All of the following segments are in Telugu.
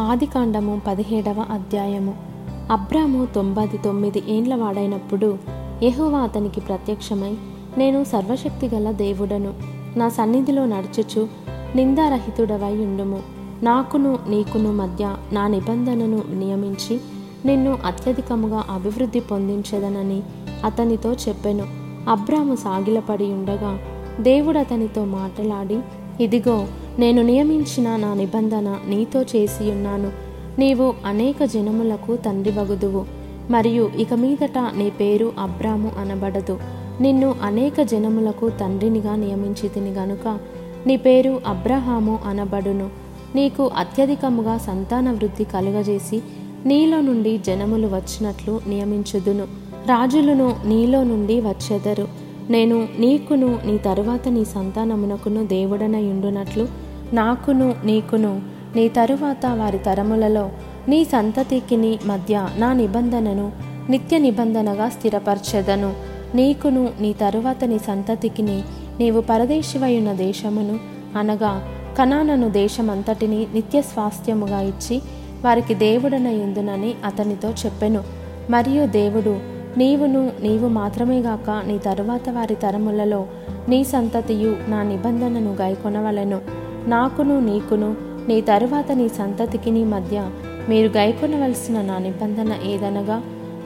ఆదికాండము పదిహేడవ అధ్యాయము. అబ్రాము తొంభై తొమ్మిది ఏండ్ల వాడైనప్పుడు అతనికి ప్రత్యక్షమై నేను సర్వశక్తి గల దేవుడను నా సన్నిధిలో నడుచుచు నిందారహితుడవై ఉండుము. నాకును నీకును మధ్య నా నిబంధనను నియమించి నిన్ను అత్యధికముగా అభివృద్ధి పొందించదనని అతనితో చెప్పెను. అబ్రాము సాగిలపడి ఉండగా దేవుడు అతనితో మాట్లాడి ఇదిగో నేను నియమించిన నా నిబంధన నీతో చేసి ఉన్నాను. నీవు అనేక జనములకు తండ్రి వగుదువు మరియు ఇక మీదట నీ పేరు అబ్రాము అనబడదు. నిన్ను అనేక జనములకు తండ్రినిగా నియమించితిని గనుక నీ పేరు అబ్రహాము అనబడును. నీకు అత్యధికముగా సంతాన వృద్ధి కలుగజేసి నీలో నుండి జనములు వచ్చినట్లు నియమించుదును. రాజులను నీలో నుండి వచ్చెదరు. నేను నీకును నీ తరువాత నీ సంతానమునకును దేవుడనై ఉండునట్లు నాకును నీకును నీ తరువాత వారి తరములలో నీ సంతతికిని మధ్య నా నిబంధనను నిత్య నిబంధనగా స్థిరపరచెదను. నీకును నీ తరువాత నీ సంతతికిని నీవు పరదేశివయున్న దేశమును అనగా కనానను దేశమంతటిని నిత్య స్వాస్థ్యముగా ఇచ్చి వారికి దేవుడనయుందునని అతనితో చెప్పెను. మరియు దేవుడు నీవును నీవు మాత్రమే గాక నీ తరువాత వారి తరములలో నీ సంతతియు నా నిబంధనను గైకొనవలెను. నాకును నీకును నీ తరువాత నీ సంతతికి నీ మధ్య మీరు గైకొనవలసిన నా నిబంధన ఏదనగా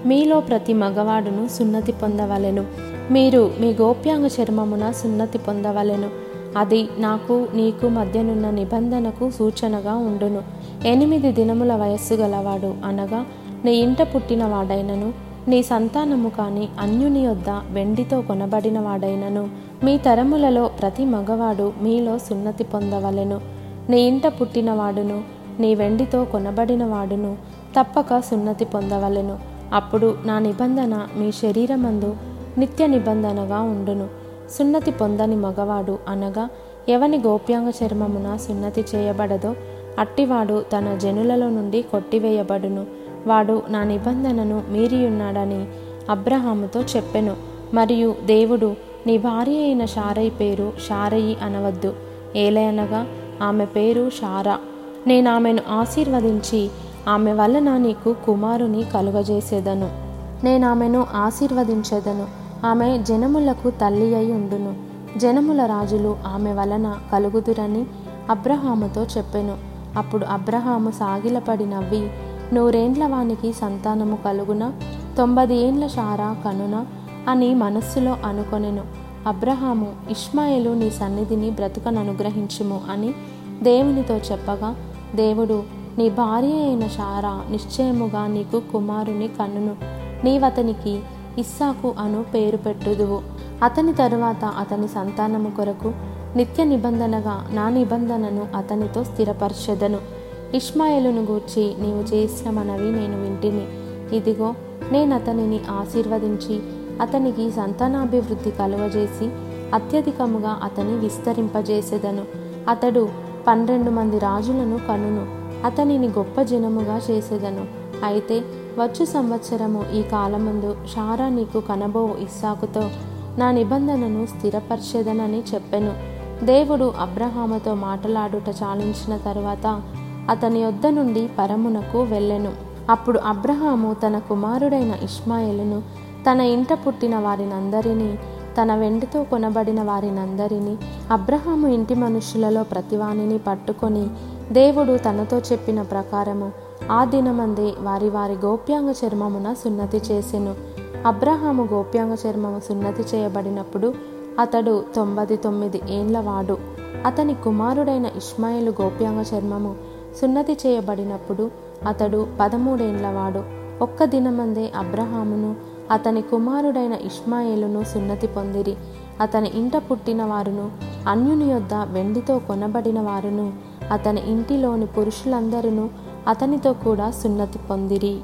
మీలో ప్రతి మగవాడును సున్నతి పొందవలెను. మీరు మీ గోప్యాంగ చర్మమున సున్నతి పొందవలెను. అది నాకు నీకు మధ్యనున్న నిబంధనకు సూచనగా ఉండును. ఎనిమిది దినముల వయస్సు గలవాడు అనగా నీ ఇంట పుట్టిన వాడైనను నీ సంతానము కాని అన్యుని యొద్ద వెండితో కొనబడినవాడైనను. మీ తరములలో ప్రతి మగవాడు మీలో సున్నతి పొందవలెను. నీ ఇంట పుట్టినవాడును నీ వెండితో కొనబడినవాడును తప్పక సున్నతి పొందవలెను. అప్పుడు నా నిబంధన మీ శరీరమందు నిత్య నిబంధనగా ఉండును. సున్నతి పొందని మగవాడు అనగా ఎవని గోప్యాంగ చర్మమున సున్నతి చేయబడదో అట్టివాడు తన జనులలో నుండి కొట్టివేయబడును. వాడు నా నిబంధనను మీరియున్నాడని అబ్రహాముతో చెప్పెను. మరియు దేవుడు నీ భార్య అయిన షారయి పేరు షారయి అనవద్దు. ఏలయనగా ఆమె పేరు షారా. నేను ఆమెను ఆశీర్వదించి ఆమె వలన నీకు కుమారుని కలుగజేసేదను. నేను ఆమెను ఆశీర్వదించేదను. ఆమె జనములకు తల్లి అయి ఉండును. జనముల రాజులు ఆమె వలన కలుగుదురని అబ్రహాముతో చెప్పెను. అప్పుడు అబ్రహాము సాగిలపడి నవ్వి నూరేండ్ల వానికి సంతానము కలుగున తొంభై ఏండ్ల షారా కనున అని మనస్సులో అనుకొనెను. అబ్రహాము ఇష్మాయేలు నీ సన్నిధిని బ్రతుకననుగ్రహించుము అని దేవునితో చెప్పగా దేవుడు నీ భార్య అయిన షారా నిశ్చయముగా నీకు కుమారుని కన్నును నీవతనికి ఇస్సాకు అను పేరు పెట్టుదువు. అతని తరువాత అతని సంతానము కొరకు నిత్య నిబంధనగా నా నిబంధనను అతనితో స్థిరపరచెదను. ఇష్మాయేలును గూర్చి నీవు చేసిన మనవి నేను వింటిని. ఇదిగో నేను అతనిని ఆశీర్వదించి అతనికి సంతానాభివృద్ధి కలుగజేసి అత్యధికముగా అతని విస్తరింపజేసేదను. అతడు పన్నెండు మంది రాజులను కనును అతనిని గొప్ప జనముగా చేసేదను. అయితే వచ్చు సంవత్సరము ఈ కాలమందు షారా నీకు కనబో ఇస్సాకుతో నా నిబంధనను స్థిరపరిచేదనని చెప్పెను. దేవుడు అబ్రహాముతో మాటలాడుట చాలించిన తరువాత అతని యొద్ద నుండి పరమునకు వెళ్ళెను. అప్పుడు అబ్రహాము తన కుమారుడైన ఇష్మాయేలును తన ఇంట పుట్టిన వారినందరినీ తన వెండితో కొనబడిన వారినందరినీ అబ్రహాము ఇంటి మనుషులలో ప్రతివానిని పట్టుకొని దేవుడు తనతో చెప్పిన ప్రకారము ఆ దినమందే వారి వారి గోప్యాంగ చర్మమున సున్నతి చేసెను. అబ్రహాము గోప్యాంగ చర్మము సున్నతి చేయబడినప్పుడు అతడు తొంభై తొమ్మిది ఏండ్లవాడు అతని కుమారుడైన ఇష్మాయిలు గోప్యాంగ చర్మము సున్నతి చేయబడినప్పుడు అతడు పదమూడేండ్లవాడు. ఒక్క దినమందే అబ్రహామును అతని కుమారుడైన ఇష్మాయేలును సున్నతి పొందిరి. అతని ఇంట పుట్టిన వారును అన్యుని యొద్ద వెండితో కొనబడిన వారును అతని ఇంటిలోని పురుషులందరూ అతనితో కూడా సున్నతి పొందిరి.